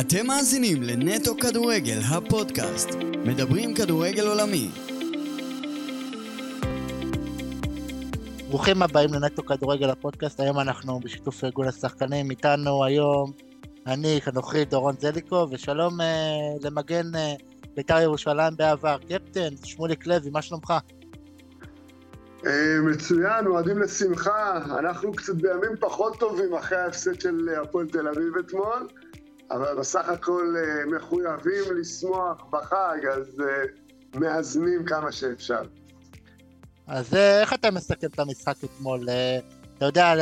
אתם מאזינים לנטו כדורגל, הפודקאסט. מדברים כדורגל עולמי. ברוכים הבאים לנטו כדורגל הפודקאסט, היום אנחנו בשיתוף ארגון השחקנים, איתנו היום אני, אנוכי דורון זליקו, ושלום אה, למגן אה, בית"ר ירושלים בעבר, קפטן, שמוליק לוי, מה שלומך? אה, מצוין, אוהדים לשמחה, אנחנו קצת בימים פחות טובים אחרי ההפסד של הפועל תל אביב אתמול, אבל בסך הכל אה, מחויבים לשמוח בחג, אז אה, מאזנים כמה שאפשר. אז איך אתה מסכם את המשחק אתמול? אתה יודע,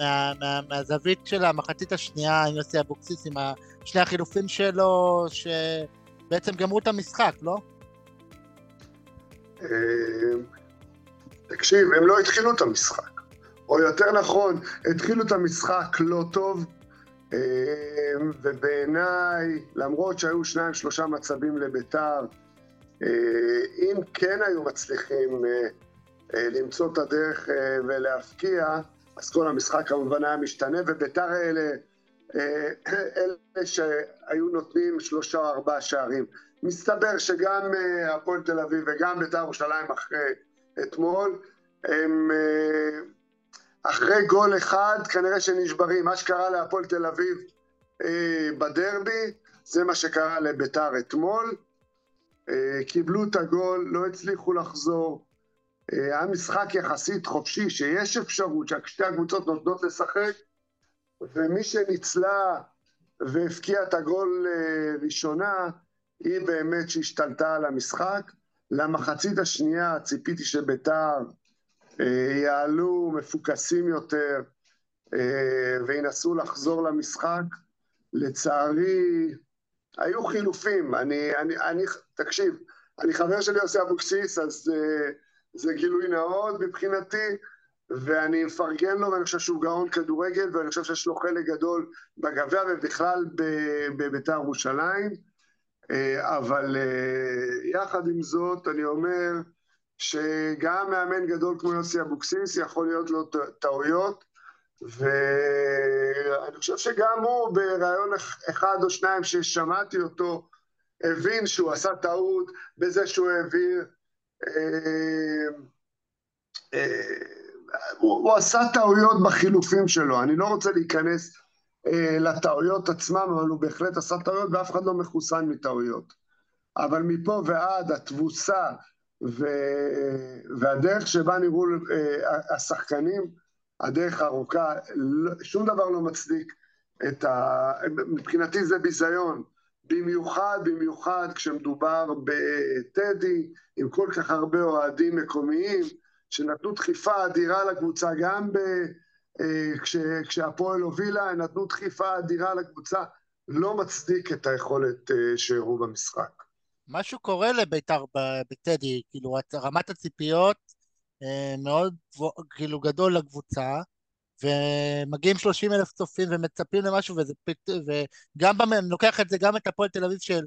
מה, מה, מהזווית של המחצית השנייה עם יוסי אבוקסיס, עם שני החילופים שלו, שבעצם גמרו את המשחק, לא? תקשיב, הם לא התחילו את המשחק. או יותר נכון, התחילו את המשחק לא טוב, אה, ובעיניי, למרות שהיו שניים שלושה מצבים לביתר, אה, אם כן היו מצליחים אה, למצוא את הדרך ולהפקיע, אז כל המשחק כמובן היה משתנה, וביתר אלה, אלה שהיו נותנים שלושה או ארבעה שערים. מסתבר שגם הפועל תל אביב וגם ביתר ירושלים אחרי אתמול, הם אה, אחרי גול אחד כנראה שנשברים. מה שקרה להפועל תל אביב אה, בדרבי, זה מה שקרה לביתר אתמול. אה, קיבלו את הגול, לא הצליחו לחזור. היה משחק יחסית חופשי, שיש אפשרות ששתי הקבוצות נותנות לשחק, ומי שניצלה והבקיעה את הגול ראשונה, היא באמת שהשתלטה על המשחק. למחצית השנייה ציפיתי שביתר אה, יעלו מפוקסים יותר אה, וינסו לחזור למשחק. לצערי, היו חילופים. אני, אני, אני, תקשיב, אני חבר של יוסי אבוקסיס, אז uh, זה גילוי נאות מבחינתי, ואני מפרגן לו, ואני חושב שהוא גאון כדורגל, ואני חושב שיש לו חלק גדול בגביע ובכלל בביתר ירושלים. אה, אבל אה, יחד עם זאת, אני אומר שגם מאמן גדול כמו יוסי אבוקסיס יכול להיות לו טעויות, ואני חושב שגם הוא בריאיון אחד או שניים ששמעתי אותו, הבין שהוא עשה טעות בזה שהוא העביר... אה, הוא, הוא עשה טעויות בחילופים שלו, אני לא רוצה להיכנס אה, לטעויות עצמם, אבל הוא בהחלט עשה טעויות ואף אחד לא מחוסן מטעויות. אבל מפה ועד התבוסה ו... והדרך שבה נראו אה, השחקנים, הדרך הארוכה, לא, שום דבר לא מצדיק את ה... מבחינתי זה ביזיון. במיוחד, במיוחד כשמדובר בטדי, עם כל כך הרבה אוהדים מקומיים, שנתנו דחיפה אדירה לקבוצה, גם ב... אה, כש, כשהפועל הובילה, נתנו דחיפה אדירה לקבוצה, לא מצדיק את היכולת אה, שהראו במשחק. משהו קורה לבית"ר בטדי, כאילו רמת הציפיות אה, מאוד כאילו גדול לקבוצה, ומגיעים 30 אלף צופים ומצפים למשהו, וזה פת... וגם במ... אני לוקח את זה גם את הפועל תל אביב של,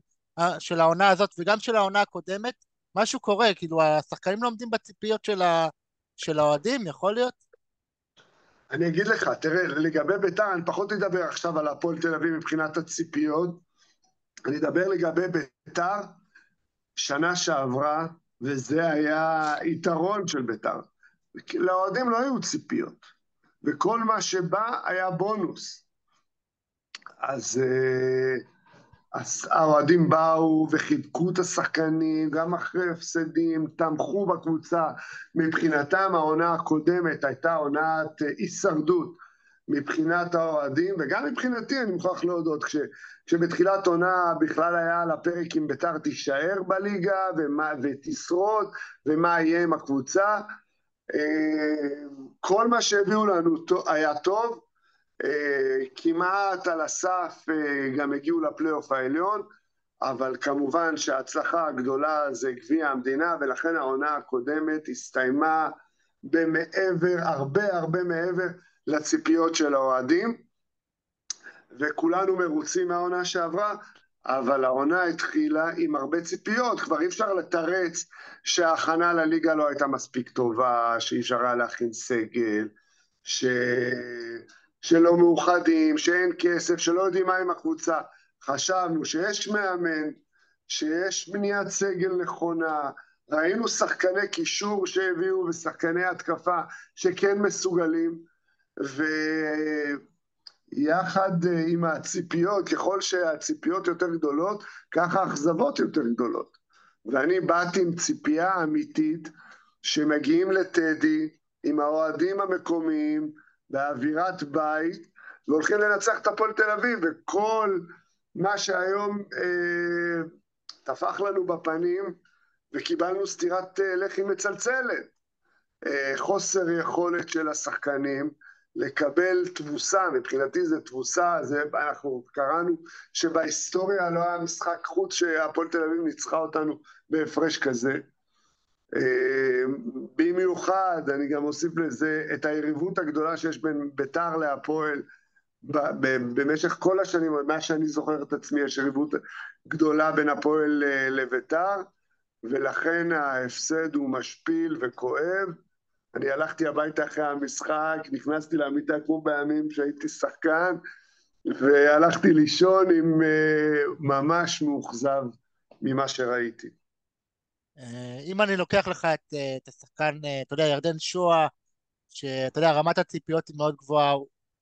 של העונה הזאת וגם של העונה הקודמת, משהו קורה, כאילו השחקנים לא עומדים בציפיות של, ה... של האוהדים, יכול להיות? אני אגיד לך, תראה, לגבי ביתר, אני פחות אדבר עכשיו על הפועל תל אביב מבחינת הציפיות, אני אדבר לגבי ביתר שנה שעברה, וזה היה יתרון של ביתר. לאוהדים לא היו ציפיות, וכל מה שבא היה בונוס. אז... Uh, האוהדים באו וחיבקו את השחקנים, גם אחרי הפסדים, תמכו בקבוצה. מבחינתם העונה הקודמת הייתה עונת אה, הישרדות מבחינת האוהדים, וגם מבחינתי, אני מוכרח להודות, כש, כשבתחילת עונה בכלל היה על הפרק אם ביתר תישאר בליגה ומה, ותשרוד, ומה יהיה עם הקבוצה. אה, כל מה שהביאו לנו היה טוב, אה, כמעט על הסף אה, גם הגיעו לפלייאוף העליון, אבל כמובן שההצלחה הגדולה זה גביע המדינה, ולכן העונה הקודמת הסתיימה במעבר, הרבה הרבה מעבר לציפיות של האוהדים, וכולנו מרוצים מהעונה שעברה, אבל העונה התחילה עם הרבה ציפיות, כבר אי אפשר לתרץ שההכנה לליגה לא הייתה מספיק טובה, שאי אפשר היה להכין סגל, ש... שלא מאוחדים, שאין כסף, שלא יודעים מה עם הקבוצה. חשבנו שיש מאמן, שיש בניית סגל נכונה, ראינו שחקני קישור שהביאו ושחקני התקפה שכן מסוגלים, ויחד עם הציפיות, ככל שהציפיות יותר גדולות, ככה האכזבות יותר גדולות. ואני באתי עם ציפייה אמיתית שמגיעים לטדי עם האוהדים המקומיים באווירת בית והולכים לנצח את הפועל תל אביב וכל מה שהיום אה, טפח לנו בפנים וקיבלנו סטירת אה, לחי מצלצלת. אה, חוסר יכולת של השחקנים לקבל תבוסה, מבחינתי זה תבוסה, זה אנחנו קראנו שבהיסטוריה לא היה משחק חוץ שהפועל תל אביב ניצחה אותנו בהפרש כזה. אה, במיוחד, אני גם אוסיף לזה את היריבות הגדולה שיש בין ביתר להפועל במשך כל השנים, מה שאני זוכר את עצמי, יש יריבות גדולה בין הפועל אה, לביתר, ולכן ההפסד הוא משפיל וכואב. אני הלכתי הביתה אחרי המשחק, נכנסתי למיטה כמו בימים שהייתי שחקן, והלכתי לישון עם uh, ממש מאוכזב ממה שראיתי. אה, אם אני לוקח לך את, אה, את השחקן, אתה יודע, ירדן שואה, שאתה יודע, רמת הציפיות היא מאוד גבוהה,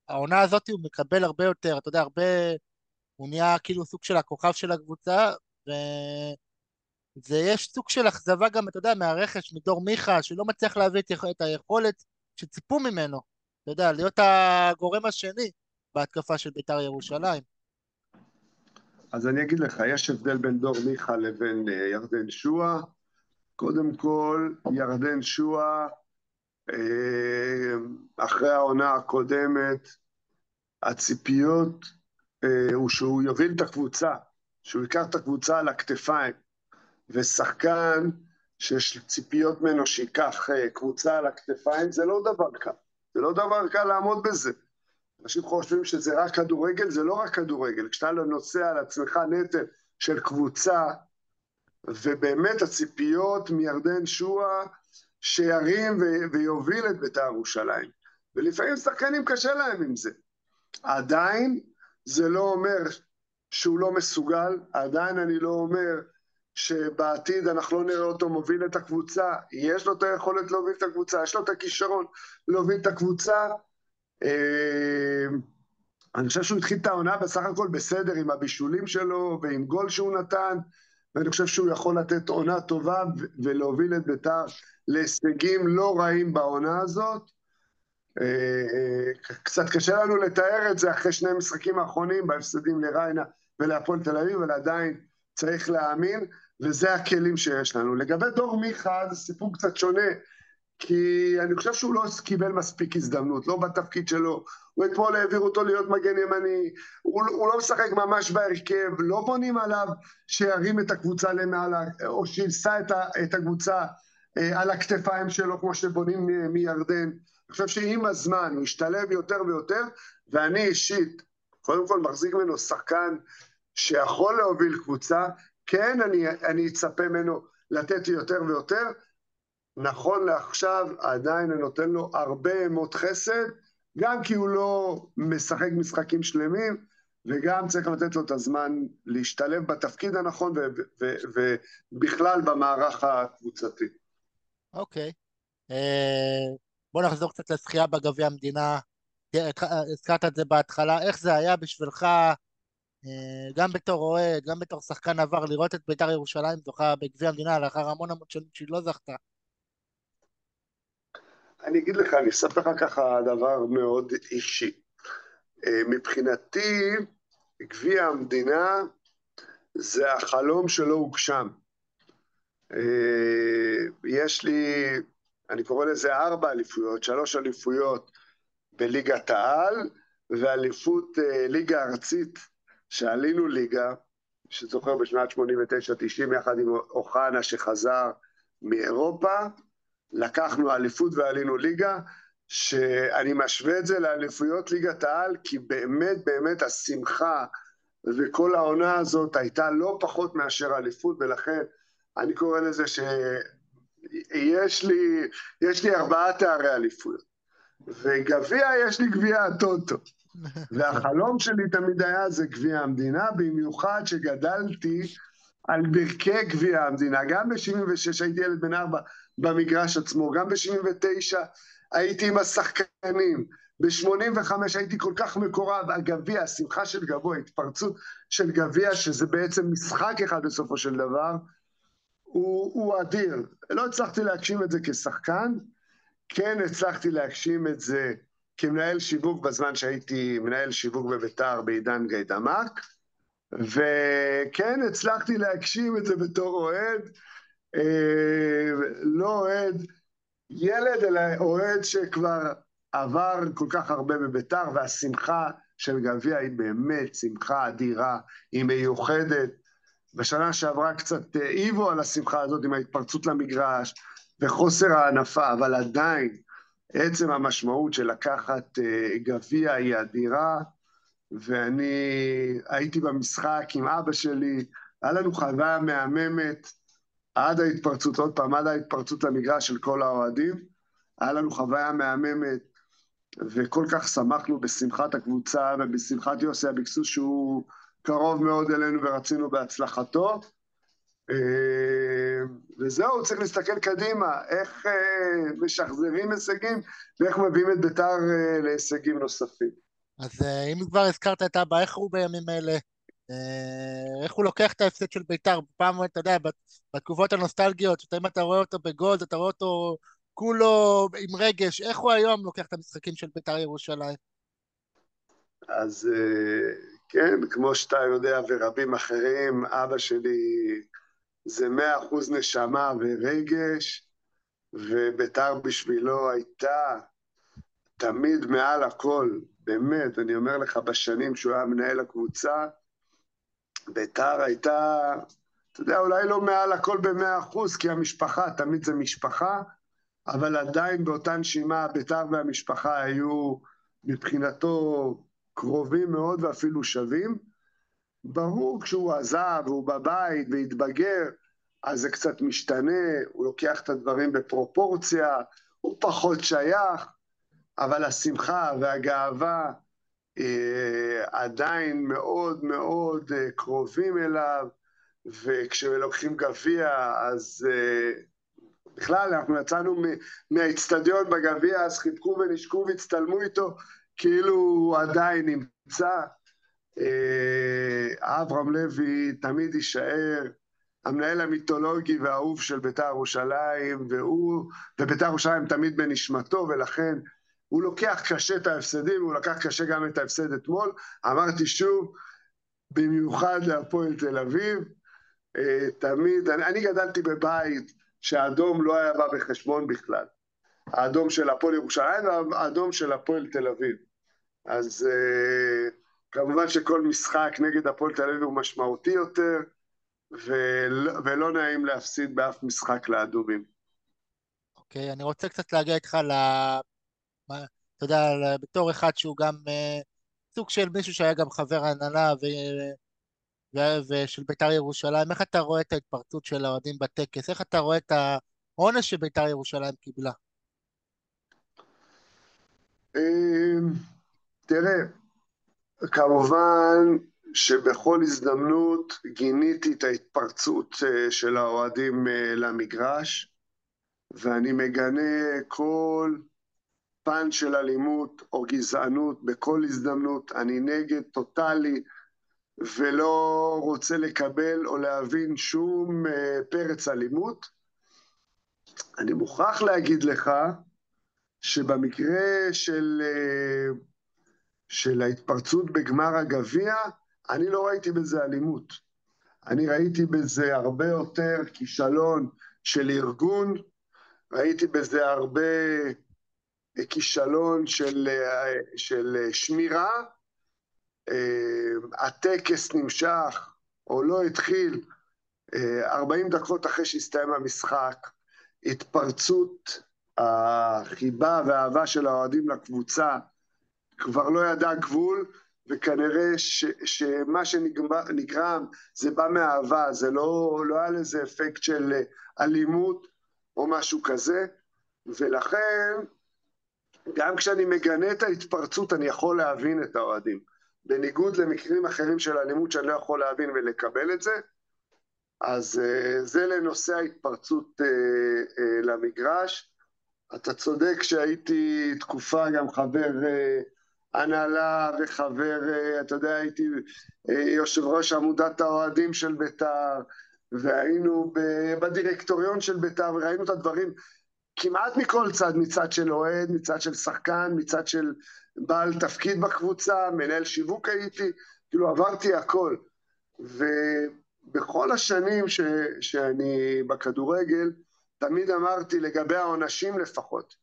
העונה הזאת הוא מקבל הרבה יותר, אתה יודע, הרבה, הוא נהיה כאילו סוג של הכוכב של הקבוצה, ו... ויש סוג של אכזבה גם, אתה יודע, מהרכש, מדור מיכה, שלא מצליח להביא את היכולת שציפו ממנו, אתה יודע, להיות הגורם השני בהתקפה של בית"ר ירושלים. אז אני אגיד לך, יש הבדל בין דור מיכה לבין אה, ירדן שואה. קודם כל, ירדן שואה, אה, אחרי העונה הקודמת, הציפיות אה, הוא שהוא יוביל את הקבוצה, שהוא ייקח את הקבוצה על הכתפיים. ושחקן שיש ציפיות ממנו שייקח אה, קבוצה על הכתפיים, זה לא דבר קל. זה לא דבר קל לעמוד בזה. אנשים חושבים שזה רק כדורגל, זה לא רק כדורגל. כשאתה נושא על עצמך נטל של קבוצה, ובאמת הציפיות מירדן שואה שירים ויוביל את בית"ר ירושלים. ולפעמים שחקנים קשה להם עם זה. עדיין זה לא אומר שהוא לא מסוגל, עדיין אני לא אומר שבעתיד אנחנו לא נראה אותו מוביל את הקבוצה, יש לו את היכולת להוביל את הקבוצה, יש לו את הכישרון להוביל את הקבוצה. אה, אני חושב שהוא התחיל את העונה בסך הכל בסדר עם הבישולים שלו ועם גול שהוא נתן, ואני חושב שהוא יכול לתת עונה טובה ולהוביל את בית"ר להישגים לא רעים בעונה הזאת. אה, אה, קצת קשה לנו לתאר את זה אחרי שני משחקים האחרונים בהפסדים לריינה ולהפועל תל אביב, אבל עדיין צריך להאמין. וזה הכלים שיש לנו. לגבי דור מיכה זה סיפור קצת שונה, כי אני חושב שהוא לא קיבל מספיק הזדמנות, לא בתפקיד שלו. הוא אתמול העביר אותו להיות מגן ימני, הוא, הוא לא משחק ממש בהרכב, לא בונים עליו שירים את הקבוצה למעלה, או שיישא את, את הקבוצה אה, על הכתפיים שלו, כמו שבונים מירדן. אני חושב שעם הזמן הוא ישתלב יותר ויותר, ואני אישית, קודם כל מחזיק ממנו שחקן שיכול להוביל קבוצה, כן, אני, אני אצפה ממנו לתת יותר ויותר. נכון לעכשיו, עדיין אני נותן לו הרבה אמות חסד, גם כי הוא לא משחק משחקים שלמים, וגם צריך לתת לו את הזמן להשתלב בתפקיד הנכון ובכלל במערך הקבוצתי. אוקיי. Okay. אה, בוא נחזור קצת לזכייה בגביע המדינה. הזכרת את זה בהתחלה, איך זה היה בשבילך אה, גם בתור אוהד, גם בתור שחקן עבר, לראות את בית"ר ירושלים זוכה בגביע המדינה לאחר המון המון שנים שהיא לא זכתה. אני אגיד לך, אני אספר לך ככה דבר מאוד אישי. אה, מבחינתי, גביע המדינה זה החלום שלא הוגשם. אה, יש לי, אני קורא לזה ארבע אליפויות, שלוש אליפויות בליגת העל, ואליפות ליגה ארצית שעלינו ליגה, שזוכר בשנת 89-90 יחד עם אוחנה שחזר מאירופה, לקחנו אליפות ועלינו ליגה, שאני משווה את זה לאליפויות ליגת העל, כי באמת באמת השמחה וכל העונה הזאת הייתה לא פחות מאשר אליפות, ולכן אני קורא לזה שיש לי, לי ארבעה תארי אליפויות. וגביע, יש לי גביע הטוטו. והחלום שלי תמיד היה זה גביע המדינה, במיוחד שגדלתי על ברכי גביע המדינה. גם ב-76' הייתי ילד בן ארבע במגרש עצמו, גם ב-79' הייתי עם השחקנים, ב-85' הייתי כל כך מקורב, הגביע, השמחה של גבוה, התפרצות של גביע, שזה בעצם משחק אחד בסופו של דבר, הוא, הוא אדיר. לא הצלחתי להגשים את זה כשחקן, כן הצלחתי להגשים את זה כמנהל שיווק בזמן שהייתי מנהל שיווק בביתר בעידן גיידמק, וכן הצלחתי להגשים את זה בתור אוהד, אה, לא אוהד ילד, אלא אוהד שכבר עבר כל כך הרבה בביתר, והשמחה של גביע היא באמת שמחה אדירה, היא מיוחדת. בשנה שעברה קצת העיבו על השמחה הזאת עם ההתפרצות למגרש וחוסר הענפה, אבל עדיין עצם המשמעות של לקחת uh, גביע היא אדירה, ואני הייתי במשחק עם אבא שלי, היה לנו חוויה מהממת עד ההתפרצות, עוד פעם, עד ההתפרצות למגרש של כל האוהדים, היה לנו חוויה מהממת, וכל כך שמחנו בשמחת הקבוצה ובשמחת יוסי אבקסוס שהוא קרוב מאוד אלינו ורצינו בהצלחתו. אה, וזהו, צריך להסתכל קדימה, איך אה, משחזרים הישגים ואיך מביאים את ביתר אה, להישגים נוספים. אז אם כבר הזכרת את אבא, איך הוא בימים אלה? איך הוא לוקח את ההפסד של ביתר? פעם, אתה יודע, בתקופות הנוסטלגיות, שאם אתה רואה אותו בגולד, אתה רואה אותו כולו עם רגש, איך הוא היום לוקח את המשחקים של ביתר ירושלים? אז כן, כמו שאתה יודע ורבים אחרים, אבא שלי זה מאה אחוז נשמה ורגש, וביתר בשבילו הייתה תמיד מעל הכל, באמת, אני אומר לך, בשנים שהוא היה מנהל הקבוצה, ביתר הייתה, אתה יודע, אולי לא מעל הכל במאה אחוז, כי המשפחה, תמיד זה משפחה, אבל עדיין באותה נשימה ביתר והמשפחה היו מבחינתו קרובים מאוד ואפילו שווים. ברור כשהוא עזב והוא בבית והתבגר, אז זה קצת משתנה, הוא לוקח את הדברים בפרופורציה, הוא פחות שייך, אבל השמחה והגאווה אה, עדיין מאוד מאוד אה, קרובים אליו, וכשלוקחים גביע, אז אה, בכלל, אנחנו יצאנו מהאיצטדיון בגביע, אז חיבקו ונשקו והצטלמו איתו, כאילו הוא עדיין נמצא. אה, אברהם לוי תמיד יישאר המנהל המיתולוגי והאהוב של בית"ר ירושלים, והוא, ובית"ר ירושלים תמיד בנשמתו, ולכן הוא לוקח קשה את ההפסדים, הוא לקח קשה גם את ההפסד אתמול. אמרתי שוב, במיוחד להפועל תל אביב, אה, תמיד, אני, אני גדלתי בבית שהאדום לא היה בא בחשבון בכלל. האדום של הפועל ירושלים והאדום של הפועל תל אביב. אז uh, כמובן שכל משחק נגד הפועל תל אביב הוא משמעותי יותר, ולא, ולא נעים להפסיד באף משחק לאדומים. אוקיי, okay, אני רוצה קצת להגיע איתך ל... מה, אתה יודע, בתור אחד שהוא גם uh, סוג של מישהו שהיה גם חבר הנהלה ו... ו... ושל בית"ר ירושלים, איך אתה רואה את ההתפרצות של האוהדים בטקס? איך אתה רואה את העונש שבית"ר ירושלים קיבלה? אמ, תראה, כמובן שבכל הזדמנות גיניתי את ההתפרצות אה, של האוהדים אה, למגרש, ואני מגנה כל פן של אלימות או גזענות בכל הזדמנות. אני נגד טוטאלי ולא רוצה לקבל או להבין שום אה, פרץ אלימות. אני מוכרח להגיד לך שבמקרה של, של ההתפרצות בגמר הגביע, אני לא ראיתי בזה אלימות. אני ראיתי בזה הרבה יותר כישלון של ארגון, ראיתי בזה הרבה כישלון של, של שמירה. הטקס נמשך או לא התחיל 40 דקות אחרי שהסתיים המשחק, התפרצות החיבה והאהבה של האוהדים לקבוצה כבר לא ידע גבול, וכנראה ש, שמה שנגרם זה בא מאהבה, זה לא, לא היה לזה אפקט של אלימות או משהו כזה, ולכן גם כשאני מגנה את ההתפרצות אני יכול להבין את האוהדים. בניגוד למקרים אחרים של אלימות שאני לא יכול להבין ולקבל את זה, אז uh, זה לנושא ההתפרצות uh, למגרש. אתה צודק שהייתי תקופה גם חבר הנהלה וחבר, uh, אתה יודע, הייתי uh, יושב ראש עמודת האוהדים של בית"ר, והיינו בדירקטוריון של בית"ר, וראינו את הדברים כמעט מכל צד, מצד של אוהד, מצד של שחקן, מצד של בעל תפקיד בקבוצה, מנהל שיווק הייתי, כאילו עברתי הכל. ובכל השנים ש, שאני בכדורגל, תמיד אמרתי לגבי העונשים לפחות,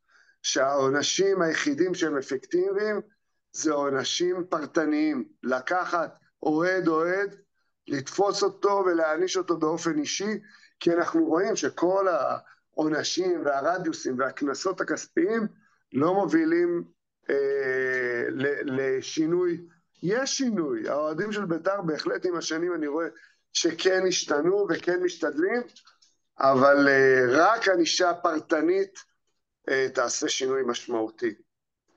שהעונשים היחידים שהם אפקטיביים זה עונשים פרטניים. לקחת אוהד אוהד, לתפוס אותו ולהעניש אותו באופן אישי, כי אנחנו רואים שכל העונשים והרדיוסים והקנסות הכספיים לא מובילים אה, לשינוי. יש שינוי, האוהדים של בית"ר בהחלט עם השנים אני רואה שכן השתנו וכן משתדלים, אבל אה, רק ענישה פרטנית אה, תעשה שינוי משמעותי.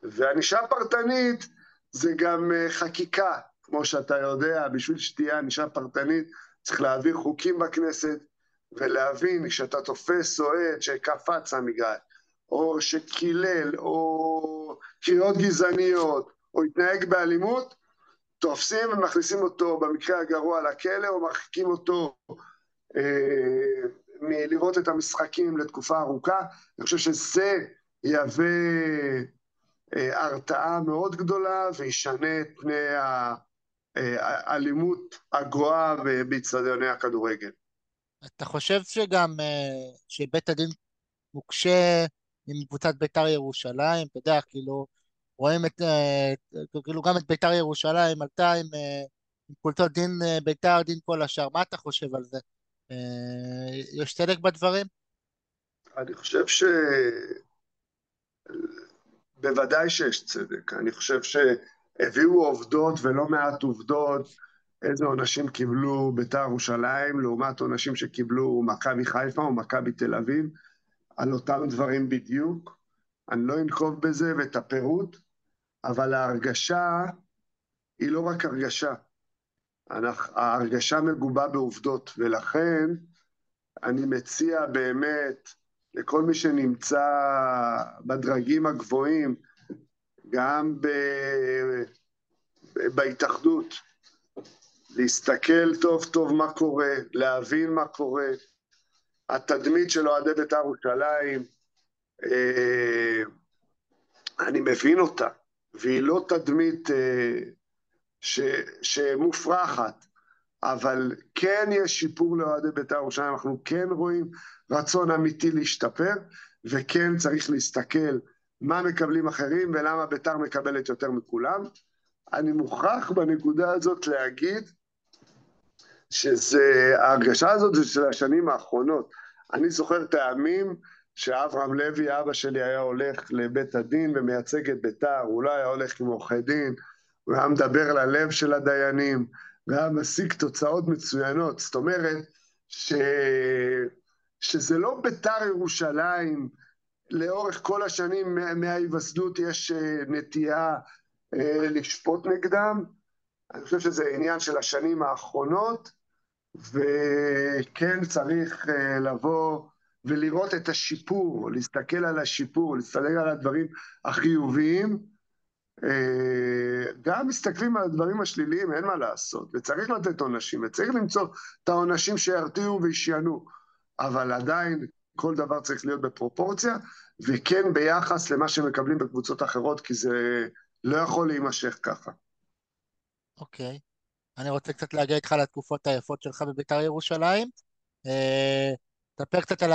וענישה פרטנית זה גם אה, חקיקה, כמו שאתה יודע, בשביל שתהיה ענישה פרטנית צריך להעביר חוקים בכנסת ולהבין שאתה תופס אוהד שקפץ המגרש, או שקילל, או קריאות גזעניות, או התנהג באלימות, תופסים ומכניסים אותו במקרה הגרוע לכלא, או מרחיקים אותו אה, מלראות את המשחקים לתקופה ארוכה. אני חושב שזה יהווה הרתעה מאוד גדולה וישנה את פני האלימות הגואה באיצטדיוני הכדורגל. אתה חושב שגם אה, שבית הדין מוקשה עם קבוצת בית"ר ירושלים, אתה יודע, כאילו, רואים את, אה, כאילו גם את בית"ר ירושלים עלתה עם, אה, עם קולטות דין בית"ר, דין כל השאר, מה אתה חושב על זה? יש צדק בדברים? אני חושב ש... בוודאי שיש צדק. אני חושב שהביאו עובדות ולא מעט עובדות איזה עונשים קיבלו בית"ר ירושלים לעומת עונשים שקיבלו מכבי חיפה או מכבי תל אביב, על אותם דברים בדיוק. אני לא אנקוב בזה ואת הפירוט, אבל ההרגשה היא לא רק הרגשה. ההרגשה מגובה בעובדות, ולכן אני מציע באמת לכל מי שנמצא בדרגים הגבוהים, גם ב... בהתאחדות, להסתכל טוב טוב מה קורה, להבין מה קורה. התדמית של אוהדי בית"ר ירושלים, אה, אני מבין אותה, והיא לא תדמית אה, ש, שמופרכת, אבל כן יש שיפור לאוהדי בית"ר ירושלים, אנחנו כן רואים רצון אמיתי להשתפר, וכן צריך להסתכל מה מקבלים אחרים ולמה בית"ר מקבלת יותר מכולם. אני מוכרח בנקודה הזאת להגיד שזה, ההרגשה הזאת זה של השנים האחרונות. אני זוכר טעמים שאברהם לוי, אבא שלי, היה הולך לבית הדין ומייצג את ביתר, הוא לא היה הולך עם עורכי דין, הוא היה מדבר ללב של הדיינים, והיה משיג תוצאות מצוינות. זאת אומרת, ש... שזה לא ביתר ירושלים, לאורך כל השנים מההיווסדות יש אה, נטייה אה, לשפוט נגדם. אני חושב שזה עניין של השנים האחרונות, וכן צריך uh, לבוא ולראות את השיפור, להסתכל על השיפור, להסתכל על הדברים החיוביים. Uh, גם מסתכלים על הדברים השליליים, אין מה לעשות, וצריך לתת עונשים, וצריך למצוא את העונשים שירתיעו וישיינו, אבל עדיין כל דבר צריך להיות בפרופורציה, וכן ביחס למה שמקבלים בקבוצות אחרות, כי זה לא יכול להימשך ככה. אוקיי. Okay. אני רוצה קצת להגיע איתך לתקופות היפות שלך בבית"ר ירושלים. אה, תספר קצת על.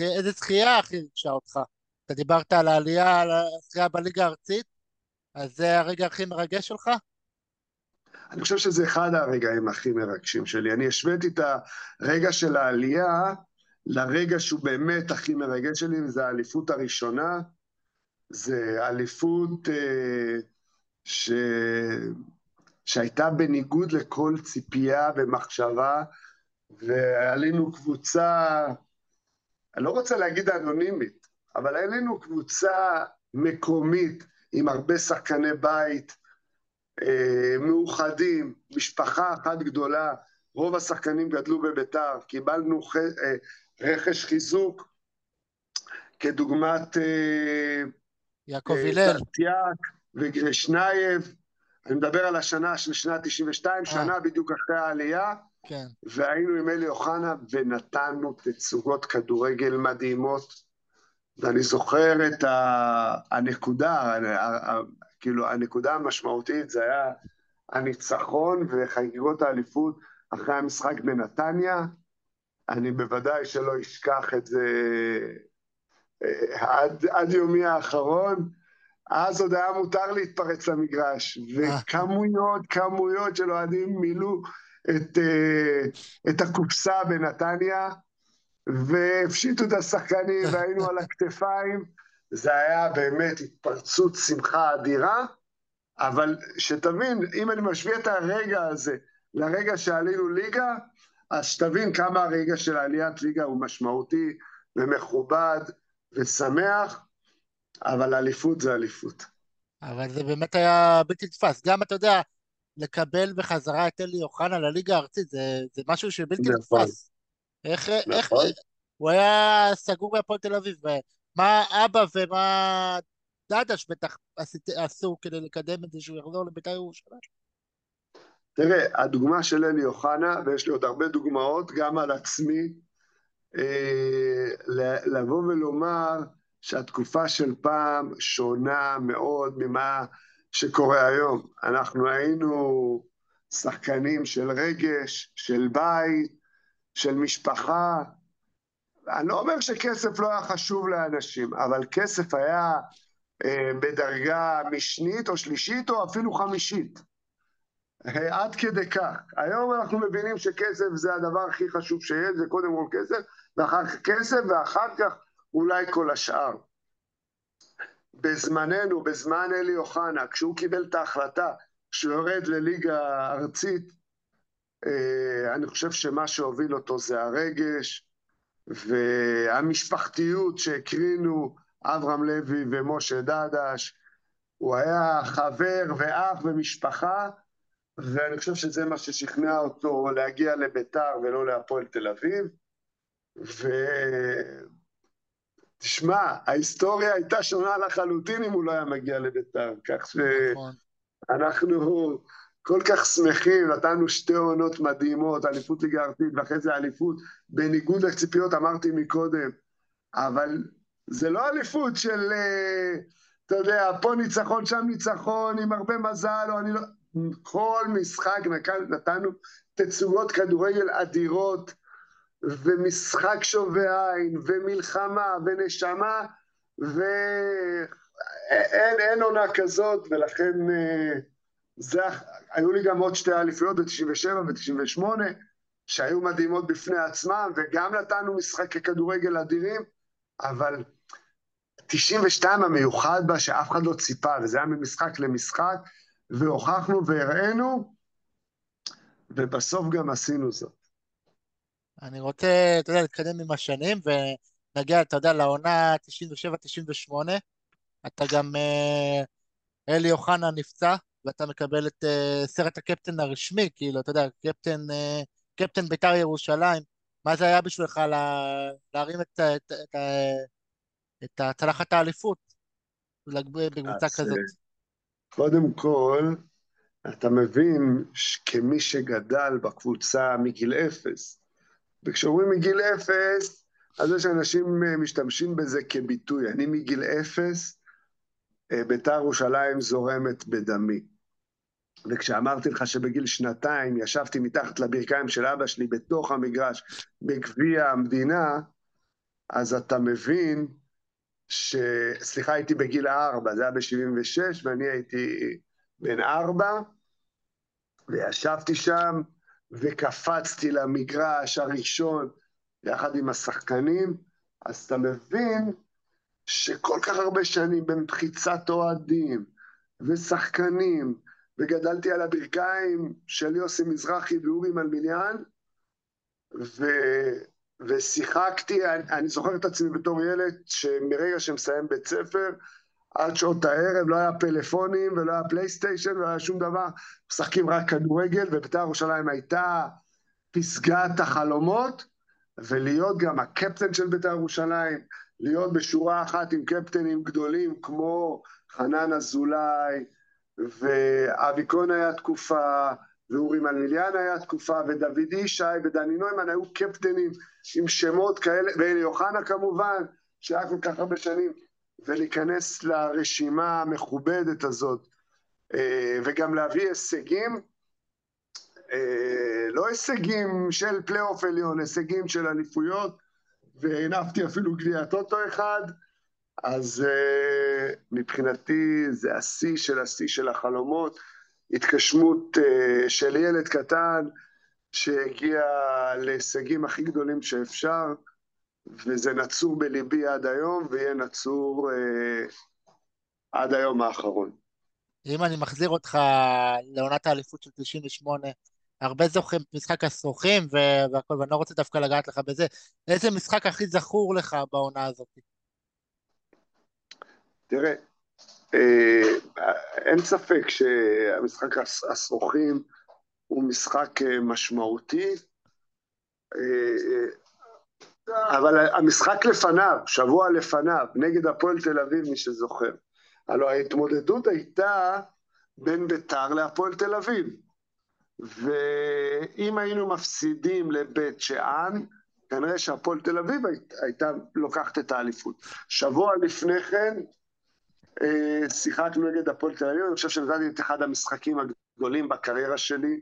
איזה זכייה הכי ריגשה אותך. אתה דיברת על העלייה, על הזכייה בליגה הארצית, אז זה הרגע הכי מרגש שלך? אני חושב שזה אחד הרגעים הכי מרגשים שלי. אני השוויתי את הרגע של העלייה לרגע שהוא באמת הכי מרגש שלי, וזה האליפות הראשונה. זה אליפות אה, ש... שהייתה בניגוד לכל ציפייה ומחשבה, ועלינו קבוצה, אני לא רוצה להגיד אנונימית, אבל עלינו קבוצה מקומית, עם הרבה שחקני בית, אה, מאוחדים, משפחה אחת גדולה, רוב השחקנים גדלו בביתר, קיבלנו ח... אה, רכש חיזוק כדוגמת אה, יעקב הלל. צרציאק וגרשנייב, אני מדבר על השנה של שנת 92, שנה בדיוק אחרי העלייה, כן. והיינו עם אלי אוחנה ונתנו תצוגות כדורגל מדהימות. ואני זוכר את הנקודה, כאילו הנקודה המשמעותית זה היה הניצחון וחגיגות האליפות אחרי המשחק בנתניה. אני בוודאי שלא אשכח את זה אה, עד, עד יומי האחרון. אז עוד היה מותר להתפרץ למגרש, וכמויות, כמויות של אוהדים מילאו את, אה, את הקופסה בנתניה, והפשיטו את השחקנים והיינו על הכתפיים. זה היה באמת התפרצות שמחה אדירה, אבל שתבין, אם אני משווה את הרגע הזה לרגע שעלינו ליגה, אז שתבין כמה הרגע של עליית ליגה הוא משמעותי ומכובד ושמח, אבל אליפות זה אליפות. אבל זה באמת היה בלתי נתפס. גם, אתה יודע, לקבל בחזרה את אלי אוחנה לליגה הארצית, זה, זה משהו שבלתי נכון. נתפס. איך, נכון. איך, הוא היה סגור בהפועל תל אביב, מה אבא ומה דדש בטח עשו כדי לקדם את זה שהוא יחזור לבית"ר ירושלים? תראה, הדוגמה של אלי אוחנה, ויש לי עוד הרבה דוגמאות, גם על עצמי, אה, לבוא ולומר שהתקופה של פעם שונה מאוד ממה שקורה היום. אנחנו היינו שחקנים של רגש, של בית, של משפחה. אני לא אומר שכסף לא היה חשוב לאנשים, אבל כסף היה אה, בדרגה משנית או שלישית או אפילו חמישית. אה, עד כדי כך. היום אנחנו מבינים שכסף זה הדבר הכי חשוב שיש, זה קודם כל כסף, ואחר כך כסף, ואחר כך אולי כל השאר. בזמננו, בזמן אלי אוחנה, כשהוא קיבל את ההחלטה שהוא יורד לליגה ארצית, אני חושב שמה שהוביל אותו זה הרגש והמשפחתיות שהקרינו אברהם לוי ומשה דדש. הוא היה חבר ואח ומשפחה, ואני חושב שזה מה ששכנע אותו להגיע לביתר ולא להפועל תל אביב. ותשמע, ההיסטוריה הייתה שונה לחלוטין אם הוא לא היה מגיע לביתר, כך שאנחנו נכון. כל כך שמחים, נתנו שתי עונות מדהימות, אליפות ליגה ארצית ואחרי זה אליפות, בניגוד לציפיות אמרתי מקודם, אבל זה לא אליפות של, אה, אתה יודע, פה ניצחון, שם ניצחון, עם הרבה מזל, או אני לא... כל משחק נתנו תצוגות כדורגל אדירות, ומשחק שובה עין, ומלחמה, ונשמה, ואין עונה כזאת, ולכן אה, זה, היו לי גם עוד שתי אליפויות ב-97 ו-98, שהיו מדהימות בפני עצמם, וגם נתנו משחקי כדורגל אדירים, אבל 92 המיוחד בה שאף אחד לא ציפה, וזה היה ממשחק למשחק, והוכחנו והראינו, ובסוף גם עשינו זאת. אני רוצה, אתה יודע, להתקדם עם השנים, ונגיע, אתה יודע, לעונה 97-98. אתה גם, אה, אלי אוחנה נפצע, ואתה מקבל את uh, סרט הקפטן הרשמי, כאילו, אתה יודע, קפטן, uh, קפטן בית"ר ירושלים. מה זה היה בשבילך לה, להרים את, את, את, את הצלחת האליפות בקבוצה כזאת? קודם כל, אתה מבין כמי שגדל בקבוצה מגיל אפס, וכשאומרים מגיל אפס, אז יש אנשים משתמשים בזה כביטוי. אני מגיל אפס, בית"ר ירושלים זורמת בדמי. וכשאמרתי לך שבגיל שנתיים ישבתי מתחת לברכיים של אבא שלי בתוך המגרש בגביע המדינה, אז אתה מבין ש... סליחה, הייתי בגיל ארבע, זה היה ב-76, ואני הייתי בן ארבע, וישבתי שם וקפצתי למגרש הראשון יחד עם השחקנים, אז אתה מבין שכל כך הרבה שנים במחיצת אוהדים ושחקנים, וגדלתי על הברכיים של יוסי מזרחי ואורי מלמיליאן, ו... ושיחקתי, אני, אני זוכר את עצמי בתור ילד שמרגע שמסיים בית ספר, עד שעות הערב, לא היה פלאפונים ולא היה פלייסטיישן ולא היה שום דבר, משחקים רק כדורגל, ובית"ר ירושלים הייתה פסגת החלומות, ולהיות גם הקפטן של בית"ר ירושלים, להיות בשורה אחת עם קפטנים גדולים כמו חנן אזולאי, ואבי כהן היה תקופה, ואורי מלמיליאן היה תקופה, ודוד ישי ודני נוימן היו קפטנים עם שמות כאלה, ואלי אוחנה כמובן, שהיה כל כך הרבה שנים, ולהיכנס לרשימה המכובדת הזאת, אה, וגם להביא הישגים, אה, לא הישגים של פלייאוף עליון, הישגים של אליפויות, והנפתי אפילו גביע טוטו אחד, אז uh, מבחינתי זה השיא של השיא של החלומות, התגשמות uh, של ילד קטן שהגיע להישגים הכי גדולים שאפשר, וזה נצור בליבי עד היום, ויהיה נצור uh, עד היום האחרון. אם אני מחזיר אותך לעונת האליפות של 98, הרבה זוכרים את משחק הסרוכים והכל, ואני לא רוצה דווקא לגעת לך בזה. איזה משחק הכי זכור לך בעונה הזאת? תראה, אה, אין ספק שהמשחק הסרוכים הוא משחק אה, משמעותי, אה, אבל המשחק לפניו, שבוע לפניו, נגד הפועל תל אביב, מי שזוכר. הלוא ההתמודדות הייתה בין ביתר להפועל תל אביב. ואם היינו מפסידים לבית שאן, כנראה שהפועל תל אביב הייתה לוקחת את האליפות. שבוע לפני כן אה, שיחקנו נגד הפועל תל אביב, אני חושב שנתתי את אחד המשחקים הגדולים בקריירה שלי.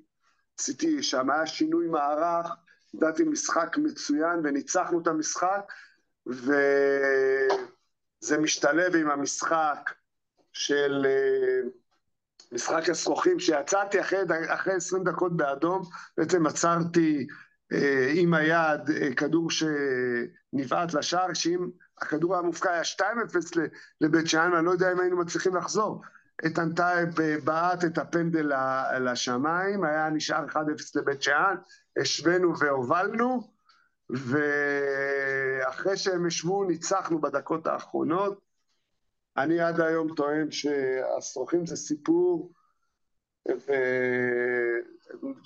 עשיתי שם, היה שינוי מערך, נתתי משחק מצוין וניצחנו את המשחק, וזה משתלב עם המשחק של אה, משחק הסרוחים, שיצאתי אחרי, אחרי 20 דקות באדום, בעצם עצרתי אה, עם היד אה, כדור שנבעט לשער, שאם הכדור היה מופקע היה 2-0 לבית שאן, אני לא יודע אם היינו מצליחים לחזור. איתן טייב אה, בעט את הפנדל לשמיים, היה נשאר 1-0 לבית שאן, השווינו והובלנו, ואחרי שהם השוו ניצחנו בדקות האחרונות. אני עד היום טוען שהשרוכים זה סיפור,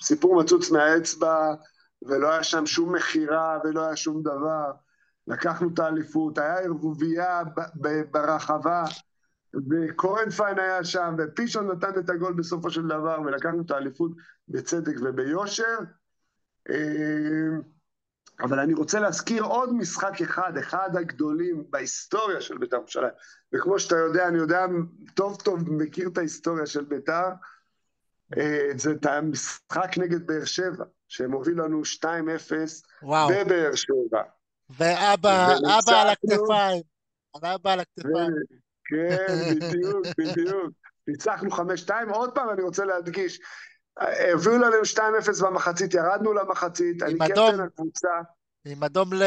סיפור מצוץ מהאצבע, ולא היה שם שום מכירה ולא היה שום דבר. לקחנו את האליפות, היה ערבוביה ברחבה, וקורנפיין היה שם, ופישון נתן את הגול בסופו של דבר, ולקחנו את האליפות בצדק וביושר. אבל אני רוצה להזכיר עוד משחק אחד, אחד הגדולים בהיסטוריה של בית"ר ירושלים. וכמו שאתה יודע, אני יודע טוב טוב, מכיר את ההיסטוריה של בית"ר, אה, זה את המשחק נגד באר שבע, שהם הובילו לנו 2-0 בבאר שבע. ואבא, אבא על הכתפיים. אבא על הכתפיים. כן, בדיוק, בדיוק. ניצחנו 5-2, עוד פעם אני רוצה להדגיש, הביאו לנו 2-0 במחצית, ירדנו למחצית, אני קפטן הקבוצה. עם אדום ל...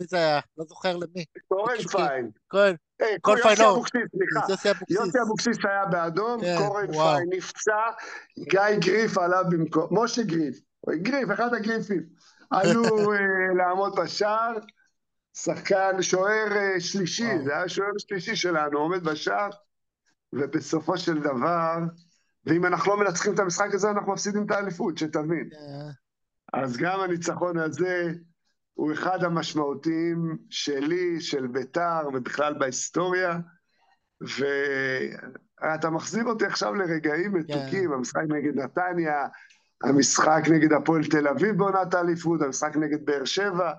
מי זה היה? לא זוכר למי. קורנפיין. כהן. קורנפיין, יוסי אבוקסיס, סליחה. יוסי אבוקסיס היה באדום, כן, קורנפיין נפצע, גיא גריף עלה במקום, משה גריף, גריף, אחד הגריפים. עלו אה, לעמוד בשער, שחקן, שוער אה, שלישי, זה היה שוער שלישי שלנו, עומד בשער, ובסופו של דבר, ואם אנחנו לא מנצחים את המשחק הזה, אנחנו מפסידים את האליפות, שתבין. כן. אז גם הניצחון הזה הוא אחד המשמעותיים שלי, של בית"ר, ובכלל בהיסטוריה, ואתה מחזיר אותי עכשיו לרגעים כן. מתוקים, המשחק נגד נתניה, המשחק נגד הפועל תל אביב בעונת האליפות, המשחק נגד באר שבע,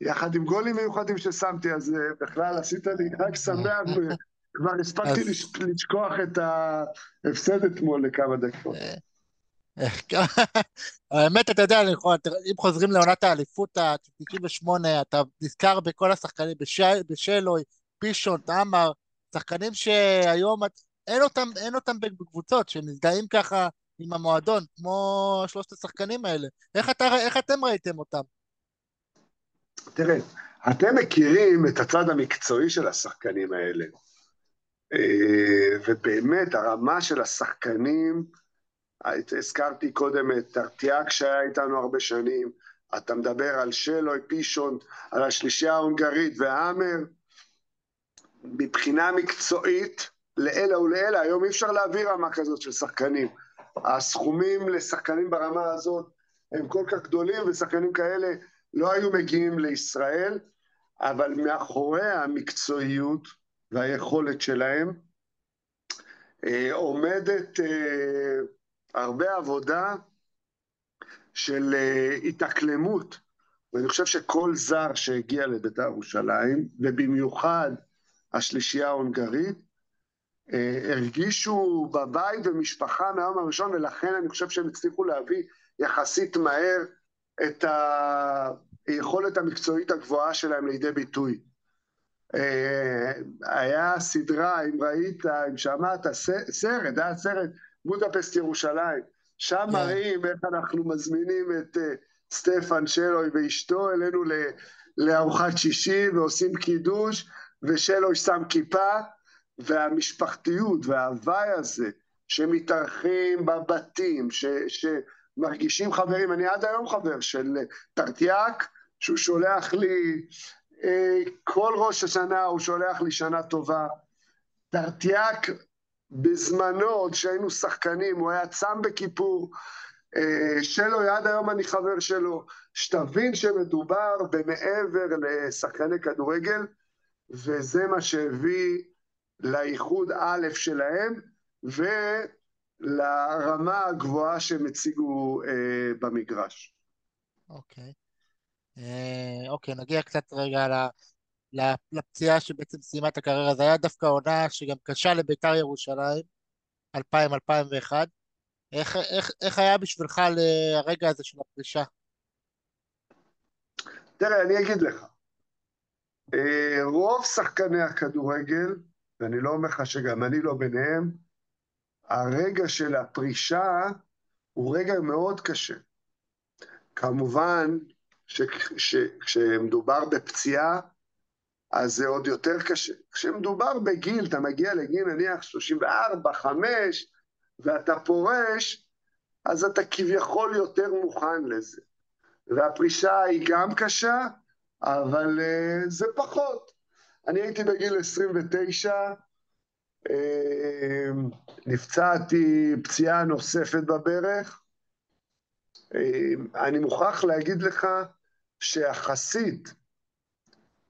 יחד עם גולים מיוחדים ששמתי, אז אה, בכלל עשית לי חג שמח, וכבר הספקתי לשכוח את ההפסד אתמול לכמה דקות. האמת, אתה יודע, אם חוזרים לעונת האליפות ה-98, אתה נזכר בכל השחקנים, בשלוי, פישון, תמר, שחקנים שהיום אין אותם, אין אותם בקבוצות, שמזדהים ככה עם המועדון, כמו שלושת השחקנים האלה. איך, אתה, איך אתם ראיתם אותם? תראה, אתם מכירים את הצד המקצועי של השחקנים האלה. אה, ובאמת, הרמה של השחקנים, הזכרתי קודם את ארטיאק שהיה איתנו הרבה שנים, אתה מדבר על שלוי, פישון, על השלישייה ההונגרית והאמר, מבחינה מקצועית, לעילא ולעילא, היום אי אפשר להביא רמה כזאת של שחקנים. הסכומים לשחקנים ברמה הזאת הם כל כך גדולים, ושחקנים כאלה לא היו מגיעים לישראל, אבל מאחורי המקצועיות והיכולת שלהם אה, עומדת אה, הרבה עבודה של אה, התאקלמות, ואני חושב שכל זר שהגיע לבית"ר ירושלים, ובמיוחד השלישייה ההונגרית, הרגישו בבית ומשפחה מהיום הראשון, ולכן אני חושב שהם הצליחו להביא יחסית מהר את היכולת המקצועית הגבוהה שלהם לידי ביטוי. אה, היה סדרה, אם ראית, אם שמעת, סרט, היה סרט בודפסט ירושלים. שם yeah. כן. מראים איך אנחנו מזמינים את uh, סטפן שלוי ואשתו אלינו לארוחת שישי ועושים קידוש, ושלוי שם כיפה, והמשפחתיות וההוואי הזה שמתארחים בבתים, ש, שמרגישים חברים, אני עד היום חבר של טרטיאק, שהוא שולח לי אה, כל ראש השנה הוא שולח לי שנה טובה. טרטיאק בזמנו, עוד שהיינו שחקנים, הוא היה צם בכיפור. אה, שלו, עד היום אני חבר שלו. שתבין שמדובר במעבר לשחקני כדורגל, וזה מה שהביא לאיחוד א' שלהם, ולרמה הגבוהה שהם הציגו אה, במגרש. אוקיי. Okay. אה, אוקיי, נגיע קצת רגע לפציעה שבעצם סיימה את הקריירה. זה היה דווקא עונה שגם קשה לביתר ירושלים, 2000-2001. איך, איך, איך היה בשבילך לרגע הזה של הפרישה? תראה, אני אגיד לך. אה, רוב שחקני הכדורגל, ואני לא אומר לך שגם אני לא ביניהם, הרגע של הפרישה הוא רגע מאוד קשה. כמובן, שכשמדובר בפציעה, אז זה עוד יותר קשה. כשמדובר בגיל, אתה מגיע לגיל נניח 34, 5, ואתה פורש, אז אתה כביכול יותר מוכן לזה. והפרישה היא גם קשה, אבל uh, זה פחות. אני הייתי בגיל 29, uh, נפצעתי פציעה נוספת בברך. Uh, אני מוכרח להגיד לך שיחסית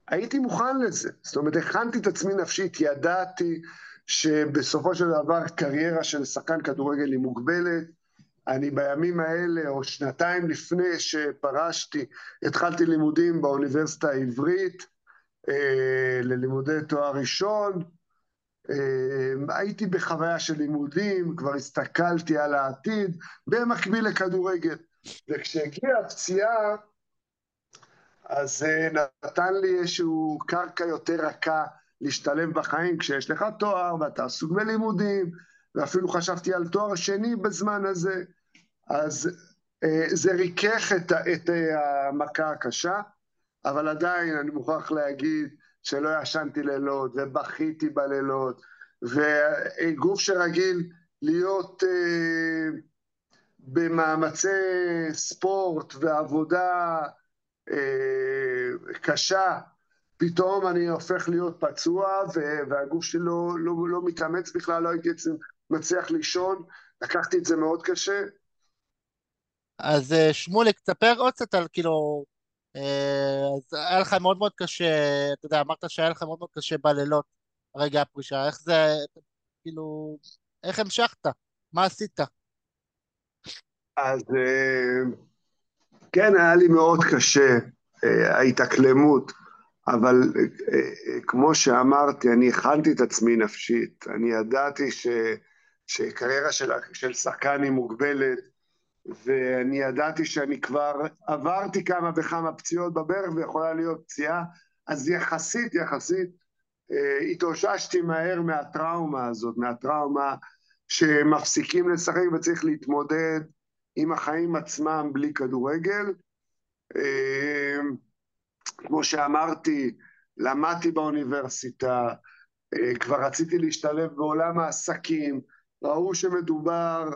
הייתי מוכן לזה. זאת אומרת, הכנתי את עצמי נפשית, ידעתי שבסופו של דבר קריירה של שחקן כדורגל היא מוגבלת. אני בימים האלה, או שנתיים לפני שפרשתי, התחלתי לימודים באוניברסיטה העברית, אה, ללימודי תואר ראשון. אה, הייתי בחוויה של לימודים, כבר הסתכלתי על העתיד, במקביל לכדורגל. וכשהגיעה הפציעה, אז זה נתן לי איזשהו קרקע יותר רכה להשתלב בחיים כשיש לך תואר ואתה עסוק בלימודים, ואפילו חשבתי על תואר שני בזמן הזה, אז אה, זה ריכך את, את המכה הקשה, אבל עדיין אני מוכרח להגיד שלא ישנתי לילות ובכיתי בלילות, וגוף שרגיל להיות אה, במאמצי ספורט ועבודה אה, קשה, פתאום אני הופך להיות פצוע והגוף שלי לא, לא, לא מתאמץ בכלל, לא הייתי מצליח לישון, לקחתי את זה מאוד קשה. אז אה, שמוליק, תספר עוד קצת על כאילו, אה, אז היה לך מאוד מאוד קשה, אתה יודע, אמרת שהיה לך מאוד מאוד קשה בלילות, רגע הפרישה, איך זה, כאילו, איך המשכת? מה עשית? אז כן, היה לי מאוד קשה, אה, ההתאקלמות, אבל אה, אה, כמו שאמרתי, אני הכנתי את עצמי נפשית, אני ידעתי ש, שקריירה של, של שחקן היא מוגבלת, ואני ידעתי שאני כבר עברתי כמה וכמה פציעות בברך ויכולה להיות פציעה, אז יחסית, יחסית, התאוששתי מהר מהטראומה הזאת, מהטראומה שמפסיקים לשחק וצריך להתמודד עם החיים עצמם בלי כדורגל. אמ, כמו שאמרתי, למדתי באוניברסיטה, אה, כבר רציתי להשתלב בעולם העסקים, ראו שמדובר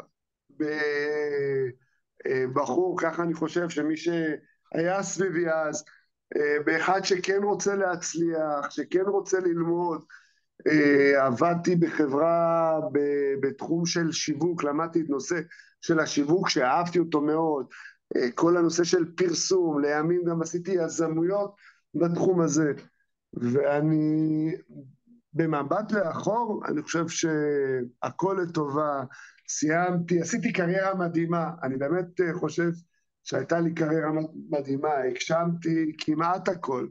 בבחור, אה, ככה אני חושב שמי שהיה סביבי אז, אה, באחד שכן רוצה להצליח, שכן רוצה ללמוד, עבדתי בחברה בתחום של שיווק, למדתי את נושא של השיווק שאהבתי אותו מאוד, אה, כל הנושא של פרסום, לימים גם עשיתי יזמויות בתחום הזה. ואני, במבט לאחור, אני חושב שהכל לטובה, סיימתי, עשיתי קריירה מדהימה, אני באמת אה, חושב שהייתה לי קריירה מדהימה, הגשמתי כמעט הכל.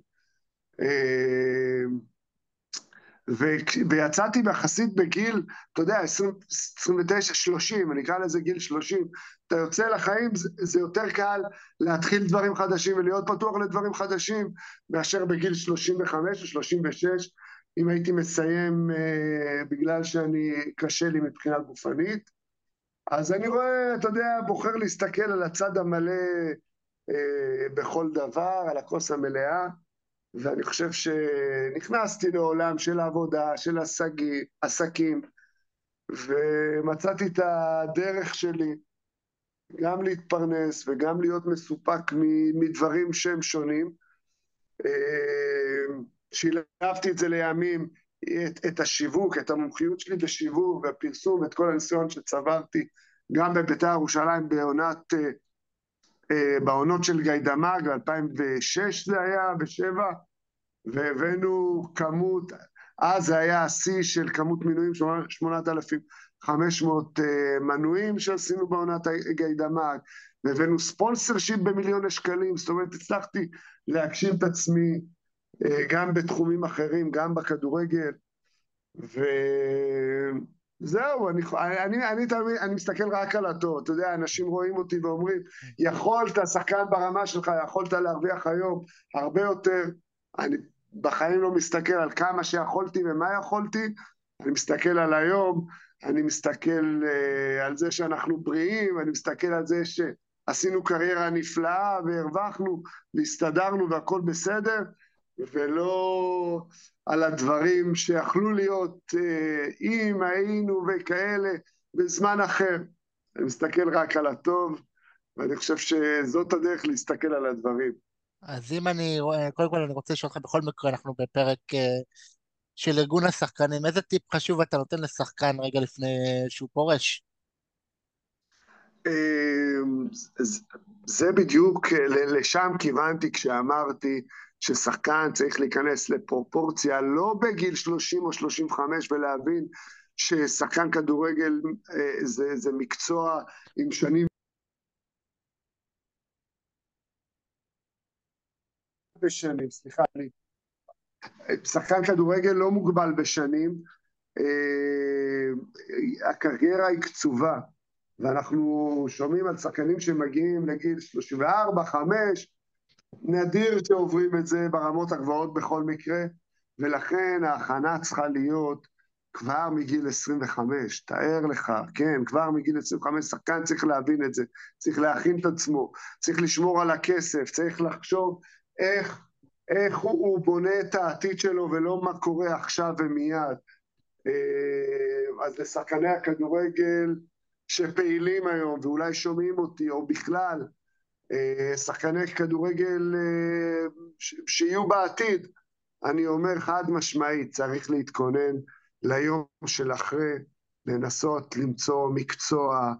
ו- ויצאתי יחסית בגיל, אתה יודע, 29, 30, אני אקרא לזה גיל 30. אתה יוצא לחיים, זה, זה יותר קל להתחיל דברים חדשים ולהיות פתוח לדברים חדשים, מאשר בגיל 35 או 36, אם הייתי מסיים אה, בגלל שאני, קשה לי מבחינה גופנית. אז אני רואה, אתה יודע, בוחר להסתכל על הצד המלא אה, בכל דבר, על הכוס המלאה. ואני חושב שנכנסתי לעולם של עבודה, של עסקי, עסקים, ומצאתי את הדרך שלי גם להתפרנס וגם להיות מסופק מדברים שהם שונים. אה, שילבתי את זה לימים, את, את השיווק, את המומחיות שלי בשיווק והפרסום, את כל הניסיון שצברתי גם בבית"ר ירושלים בעונת אה, בעונות של גיידמאג, ב-2006 זה היה, ב-2007, והבאנו כמות, אז זה היה השיא של כמות מנויים, 8,500 אה, מנויים שעשינו בעונת גיידמאג, והבאנו ספונסר שיפ במיליוני שקלים, זאת אומרת, הצלחתי להגשים את עצמי אה, גם בתחומים אחרים, גם בכדורגל, ו... זהו, אני, אני, אני, אני, אני מסתכל רק על הטוב, אתה יודע, אנשים רואים אותי ואומרים, יכולת, שחקן ברמה שלך, יכולת להרוויח היום הרבה יותר, אני בחיים לא מסתכל על כמה שיכולתי ומה יכולתי, אני מסתכל על היום, אני מסתכל uh, על זה שאנחנו בריאים, אני מסתכל על זה שעשינו קריירה נפלאה והרווחנו והסתדרנו והכל בסדר, ולא על הדברים שיכלו להיות אה, אם היינו וכאלה בזמן אחר. אני מסתכל רק על הטוב, ואני חושב שזאת הדרך להסתכל על הדברים. אז אם אני, קודם כל אני רוצה לשאול אותך, בכל מקרה אנחנו בפרק אה, של ארגון השחקנים, איזה טיפ חשוב אתה נותן לשחקן רגע לפני שהוא פורש? אה, זה בדיוק, לשם כיוונתי כשאמרתי ששחקן צריך להיכנס לפרופורציה לא בגיל 30 או 35 ולהבין ששחקן כדורגל אה, זה, זה מקצוע עם שנים בשנים, סליחה לי. שחקן כדורגל לא מוגבל בשנים, אה, הקריירה היא קצובה, ואנחנו שומעים על שחקנים שמגיעים לגיל 34, 5, נדיר שעוברים את זה ברמות הגבוהות בכל מקרה, ולכן ההכנה צריכה להיות כבר מגיל 25, תאר לך, כן, כבר מגיל 25, שחקן צריך להבין את זה, צריך להכין את עצמו, צריך לשמור על הכסף, צריך לחשוב איך, איך הוא, הוא בונה את העתיד שלו ולא מה קורה עכשיו ומיד. אה, אז לשחקני הכדורגל שפעילים היום ואולי שומעים אותי, או בכלל, שחקני כדורגל אה, שיהיו בעתיד, אני אומר חד משמעית, צריך להתכונן ליום של אחרי, לנסות למצוא מקצוע,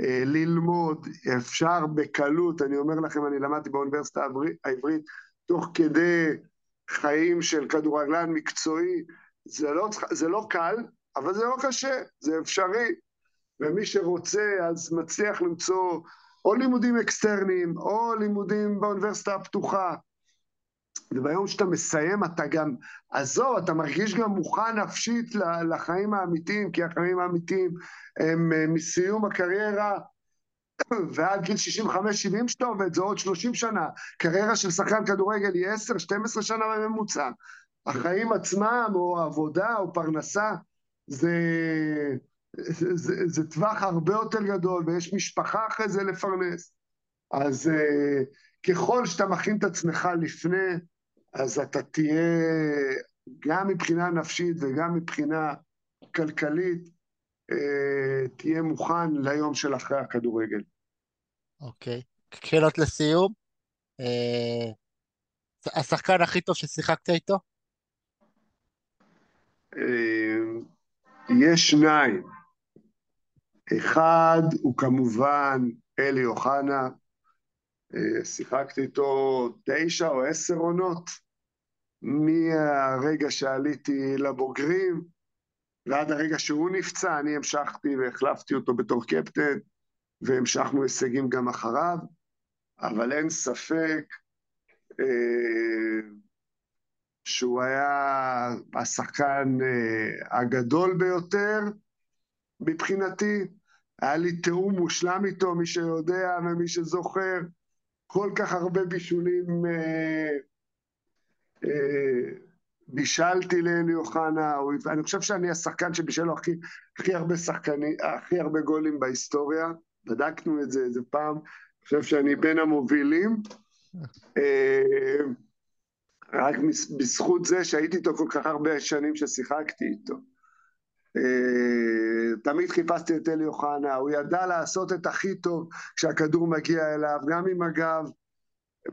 אה, ללמוד, אפשר בקלות, אני אומר לכם, אני למדתי באוניברסיטה העברית, תוך כדי חיים של כדורגלן מקצועי, זה לא, זה לא קל, אבל זה לא קשה, זה אפשרי, ומי שרוצה אז מצליח למצוא או לימודים אקסטרניים, או לימודים באוניברסיטה הפתוחה. וביום שאתה מסיים אתה גם, עזוב, אתה מרגיש גם מוכן נפשית לחיים האמיתיים, כי החיים האמיתיים הם אה, מסיום הקריירה ועד גיל 65-70 שאתה עובד, זה עוד 30 שנה. קריירה של שחקן כדורגל היא 10-12 שנה בממוצע. החיים עצמם, או עבודה, או פרנסה, זה... זה, זה, זה טווח הרבה יותר גדול, ויש משפחה אחרי זה לפרנס. אז uh, ככל שאתה מכין את עצמך לפני, אז אתה תהיה, גם מבחינה נפשית וגם מבחינה כלכלית, uh, תהיה מוכן ליום של אחרי הכדורגל. אוקיי. Okay. שאלות לסיום? Uh, השחקן הכי טוב ששיחקת איתו? אה, יש שניים. אחד הוא כמובן אלי אוחנה, אה, שיחקתי איתו תשע או עשר עונות, מהרגע שעליתי לבוגרים ועד הרגע שהוא נפצע, אני המשכתי והחלפתי אותו בתור קפטן, והמשכנו הישגים גם אחריו, אבל אין ספק אה, שהוא היה השחקן אה, הגדול ביותר מבחינתי. היה לי תיאום מושלם איתו, מי שיודע ומי שזוכר, כל כך הרבה בישולים אה, אה, בישלתי לאלי אוחנה, אני חושב שאני השחקן שבישל לו הכי, הכי הרבה שחקנים, הכי הרבה גולים בהיסטוריה, בדקנו את זה איזה פעם, אני חושב שאני בין המובילים. אה, רק בזכות זה שהייתי איתו כל כך הרבה שנים ששיחקתי איתו. אה, תמיד חיפשתי את אלי אוחנה, הוא ידע לעשות את הכי טוב כשהכדור מגיע אליו, גם עם הגב,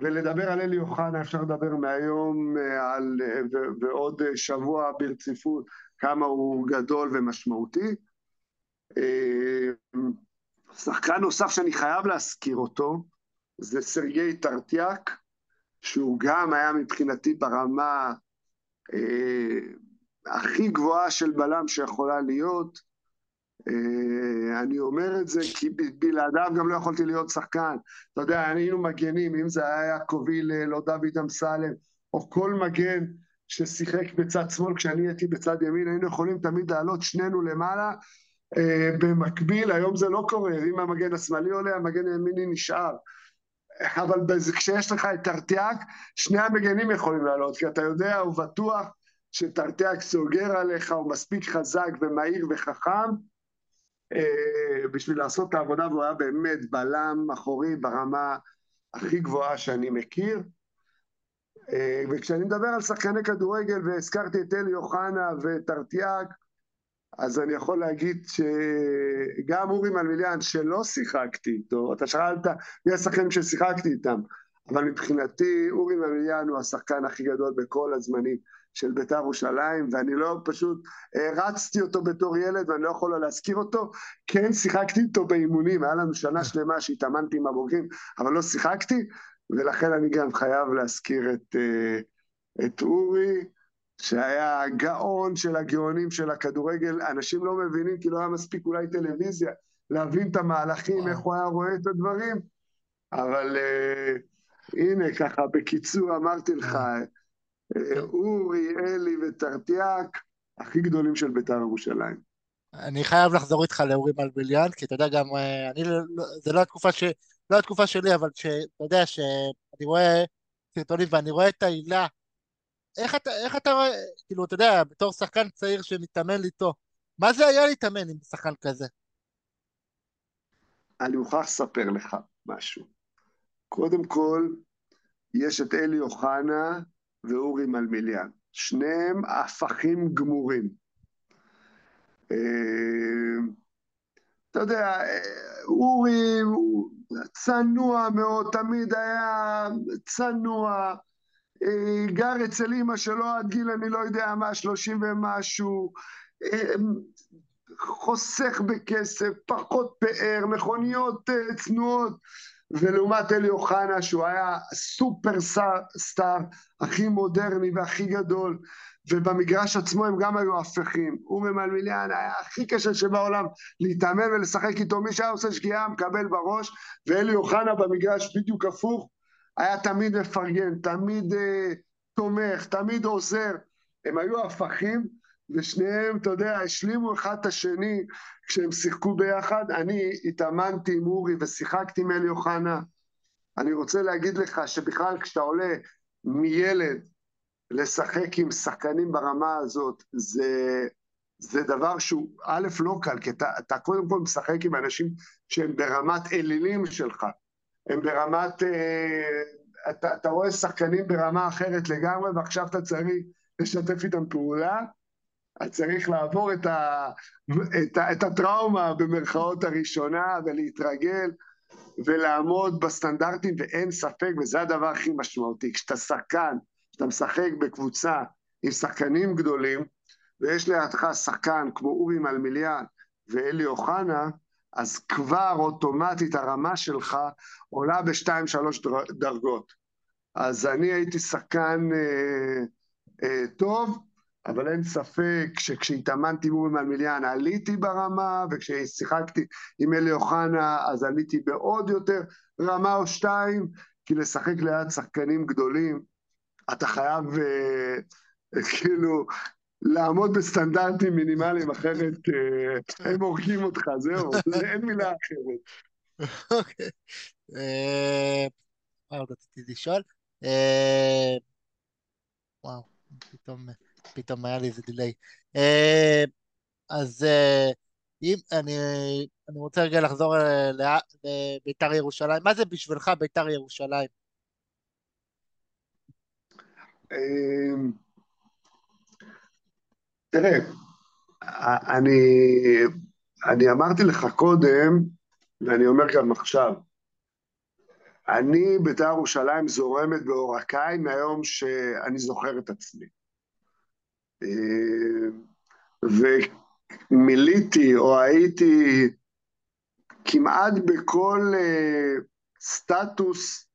ולדבר על אלי אוחנה אפשר לדבר מהיום אה, על, ועוד שבוע ברציפות כמה הוא גדול ומשמעותי. שחקן נוסף שאני חייב להזכיר אותו זה סרגי טרטיאק, שהוא גם היה מבחינתי ברמה אה, הכי גבוהה של בלם שיכולה להיות. אה, אני אומר את זה כי בלעדיו גם לא יכולתי להיות שחקן. אתה יודע, היינו מגנים, אם זה היה יעקב הלל או דוד אמסלם, או כל מגן ששיחק בצד שמאל כשאני הייתי בצד ימין, היינו יכולים תמיד לעלות שנינו למעלה. אה, במקביל, היום זה לא קורה, אם המגן השמאלי עולה, המגן הימיני נשאר. אבל כשיש לך את טרטיאק, שני המגנים יכולים לעלות, כי אתה יודע, הוא בטוח שטרטיאק סוגר עליך, הוא מספיק חזק ומהיר וחכם אה, בשביל לעשות את העבודה, והוא היה באמת בלם אחורי ברמה הכי גבוהה שאני מכיר. אה, וכשאני מדבר על שחקני כדורגל, והזכרתי את אלי אוחנה וטרטיאק, אז אני יכול להגיד שגם אורי מלמיליאן, שלא שיחקתי איתו, אתה שאלת מי השחקנים ששיחקתי איתם, אבל מבחינתי אורי מלמיליאן הוא השחקן הכי גדול בכל הזמנים של בית"ר ירושלים, ואני לא פשוט הרצתי אותו בתור ילד ואני לא יכול לא להזכיר אותו, כן שיחקתי איתו באימונים, היה לנו שנה שלמה שהתאמנתי עם הבוגרים, אבל לא שיחקתי, ולכן אני גם חייב להזכיר את, אה, את אורי. שהיה הגאון של הגאונים של הכדורגל, אנשים לא מבינים כי לא היה מספיק אולי טלוויזיה, להבין את המהלכים, איך הוא היה רואה את הדברים, אבל uh, הנה ככה בקיצור אמרתי לך, אורי, אלי וטרטיאק, הכי גדולים של בית"ר ירושלים. אני חייב לחזור איתך לאורי מלביליאן, כי אתה יודע גם, אני, לא, לא, זה לא התקופה, ש, לא התקופה שלי, אבל שאתה יודע שאני רואה סרטונים ואני רואה את העילה איך אתה, איך אתה רואה, כאילו, אתה יודע, בתור שחקן צעיר שמתאמן איתו, מה זה היה להתאמן עם שחקן כזה? אני מוכרח לספר לך משהו. קודם כל, יש את אלי אוחנה ואורי מלמיליאן. שניהם הפכים גמורים. אה, אתה יודע, אורי הוא צנוע מאוד, תמיד היה צנוע, אה, גר אצל אימא שלו עד גיל אני לא יודע מה, שלושים ומשהו, אה, חוסך בכסף, פחות פאר, מכוניות אה, צנועות, ולעומת אלי אוחנה שהוא היה סופר סטאר הכי מודרני והכי גדול, ובמגרש עצמו הם גם היו הפכים. אורי מלמיליאן היה הכי קשה שבעולם להתאמן ולשחק איתו, מי שהיה עושה שגיאה מקבל בראש, ואלי אוחנה במגרש בדיוק הפוך, היה תמיד מפרגן, תמיד uh, תומך, תמיד עוזר. הם היו הפכים, ושניהם, אתה יודע, השלימו אחד את השני כשהם שיחקו ביחד. אני התאמנתי עם אורי ושיחקתי עם אלי אוחנה. אני רוצה להגיד לך שבכלל כשאתה עולה מילד לשחק עם שחקנים ברמה הזאת, זה, זה דבר שהוא א', לא קל, כי אתה, אתה קודם כל משחק עם אנשים שהם ברמת אלילים שלך. הם ברמת... אה, אתה, אתה רואה שחקנים ברמה אחרת לגמרי, ועכשיו אתה צריך לשתף איתם פעולה. אתה צריך לעבור את, ה, את, ה, את הטראומה במרכאות הראשונה ולהתרגל ולעמוד בסטנדרטים, ואין ספק, וזה הדבר הכי משמעותי. כשאתה שחקן, כשאתה משחק בקבוצה עם שחקנים גדולים, ויש לידך שחקן כמו אורי מלמיליאן ואלי אוחנה, אז כבר אוטומטית הרמה שלך עולה בשתיים שלוש דרגות. אז אני הייתי שחקן אה, אה, טוב, אבל אין ספק שכשהתאמנתי עם אורי מלמיליאן עליתי ברמה, וכששיחקתי עם אלי אוחנה אז עליתי בעוד יותר רמה או שתיים, כי לשחק ליד שחקנים גדולים, אתה חייב אה, כאילו לעמוד בסטנדרטים מינימליים, אחרת אה, הם הורגים אותך, זהו, אין מילה אחרת. אוקיי. אה, מה עוד רציתי לשאול? אה, וואו, פתאום, פתאום היה לי איזה דיליי. אז אם אני, אני רוצה רגע לחזור לביתר ירושלים, מה זה בשבילך ביתר ירושלים? תראה, אני, אני אמרתי לך קודם, ואני אומר גם עכשיו, אני, בית"ר ירושלים זורמת בעורקיי מהיום שאני זוכר את עצמי. ומילאתי או הייתי כמעט בכל אה, סטטוס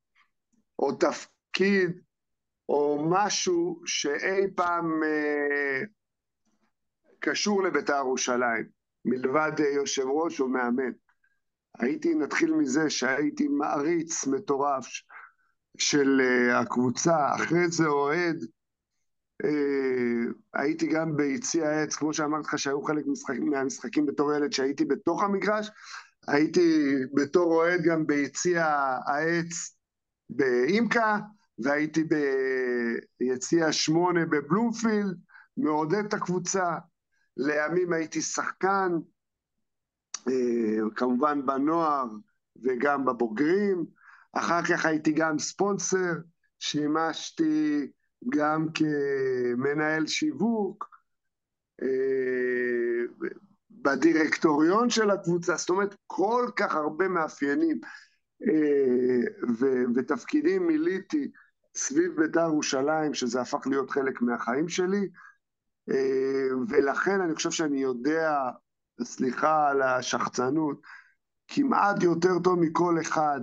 או תפקיד או משהו שאי פעם אה, קשור לבית"ר ירושלים, מלבד אה, יושב ראש או מאמן. הייתי, נתחיל מזה שהייתי מעריץ מטורף של הקבוצה, אחרי זה אוהד. אה, הייתי גם ביציע העץ, כמו שאמרתי לך שהיו חלק משחק, מהמשחקים בתור ילד שהייתי בתוך המגרש, הייתי בתור אוהד גם ביציע העץ באימקה, והייתי ביציע שמונה בבלומפילד, מעודד את הקבוצה. לימים הייתי שחקן, אה, כמובן בנוער וגם בבוגרים, אחר כך הייתי גם ספונסר, שימשתי גם כמנהל שיווק, אה, בדירקטוריון של הקבוצה, זאת אומרת כל כך הרבה מאפיינים אה, ותפקידים מילאתי סביב בית"ר ירושלים, שזה הפך להיות חלק מהחיים שלי, אה, ולכן אני חושב שאני יודע, סליחה על השחצנות, כמעט יותר טוב מכל אחד,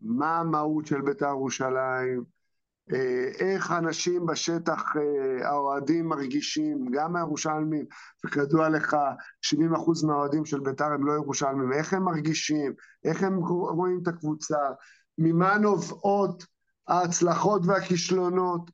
מה המהות של בית"ר ירושלים, איך אנשים בשטח, אה, האוהדים מרגישים, גם הירושלמים, וכידוע לך, 70% מהאוהדים של בית"ר הם לא ירושלמים, איך הם מרגישים, איך הם רואים את הקבוצה, ממה נובעות ההצלחות והכישלונות.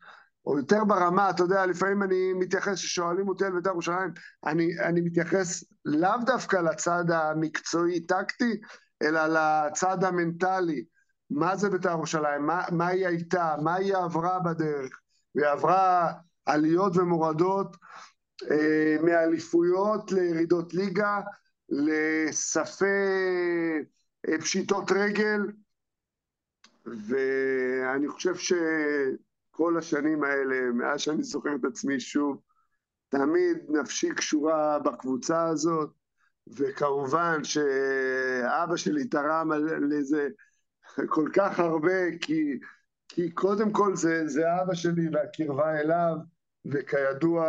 או יותר ברמה, אתה יודע, לפעמים אני מתייחס, כששואלים אותי על בית"ר ירושלים, אני, אני מתייחס לאו דווקא לצד המקצועי-טקטי, אלא לצד המנטלי. מה זה בית"ר ירושלים? מה, מה היא הייתה? מה היא עברה בדרך? והיא עברה עליות ומורדות, אה, מאליפויות לירידות ליגה, לספי אה, פשיטות רגל, ואני חושב ש... כל השנים האלה, מאז שאני זוכר את עצמי שוב, תמיד נפשי קשורה בקבוצה הזאת, וכמובן שאבא שלי תרם לזה כל כך הרבה, כי, כי קודם כל זה, זה אבא שלי והקרבה אליו, וכידוע,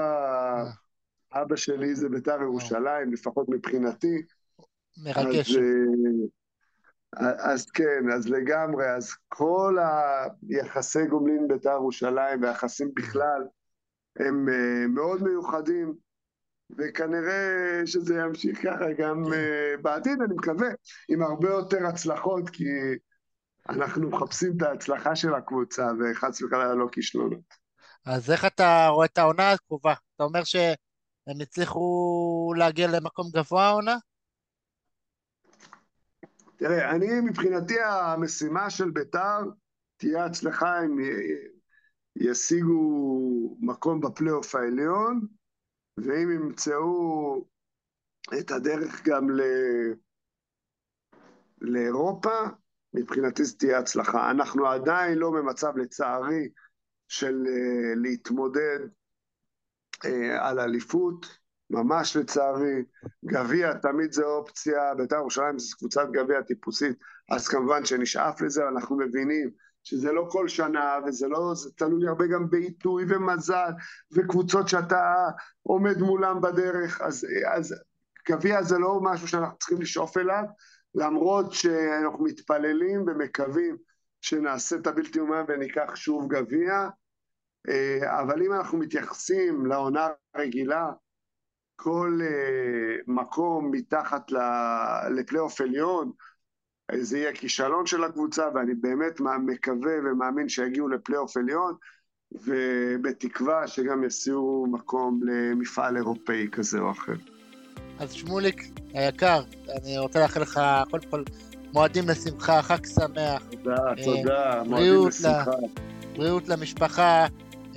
אבא שלי זה בית"ר ירושלים, לפחות מבחינתי. מרגש. אז, אז כן, אז לגמרי, אז כל היחסי גומלין בית"ר ירושלים והיחסים בכלל הם uh, מאוד מיוחדים, וכנראה שזה ימשיך ככה גם uh, בעתיד, אני מקווה, עם הרבה יותר הצלחות, כי אנחנו מחפשים את ההצלחה של הקבוצה, וחס וחלילה לא כישלונות. אז איך אתה רואה את העונה הקרובה? אתה אומר שהם הצליחו להגיע למקום גבוה העונה? תראה, אני מבחינתי המשימה של בית"ר תהיה הצלחה אם ישיגו מקום בפלייאוף העליון, ואם ימצאו את הדרך גם ל... לאירופה, מבחינתי זו תהיה הצלחה. אנחנו עדיין לא במצב, לצערי, של uh, להתמודד uh, על אליפות. ממש לצערי. גביע תמיד זה אופציה, בית"ר ירושלים זו קבוצת גביע טיפוסית, אז כמובן שנשאף לזה, אנחנו מבינים שזה לא כל שנה, וזה לא, זה תלוי הרבה גם בעיתוי ומזל, וקבוצות שאתה עומד מולם בדרך, אז גביע זה לא משהו שאנחנו צריכים לשאוף אליו, למרות שאנחנו מתפללים ומקווים שנעשה את הבלתי אומן וניקח שוב גביע, אה, אבל אם אנחנו מתייחסים לעונה הרגילה, כל אה, מקום מתחת לפלייאוף עליון, זה יהיה כישלון של הקבוצה, ואני באמת מקווה ומאמין שיגיעו לפלייאוף עליון, ובתקווה שגם יסיעו מקום למפעל אירופאי כזה או אחר. אז שמוליק היקר, אני רוצה לאחל לך קודם כל מועדים לשמחה, חג שמח. תודה, אה, תודה, מועדים לשמחה. בריאות למשפחה,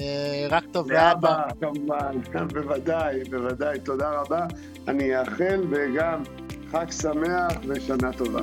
אה, רק טוב לאבא. לאבא, כמובן, בוודאי, בוודאי, תודה רבה. אני אאחל וגם חג שמח ושנה טובה.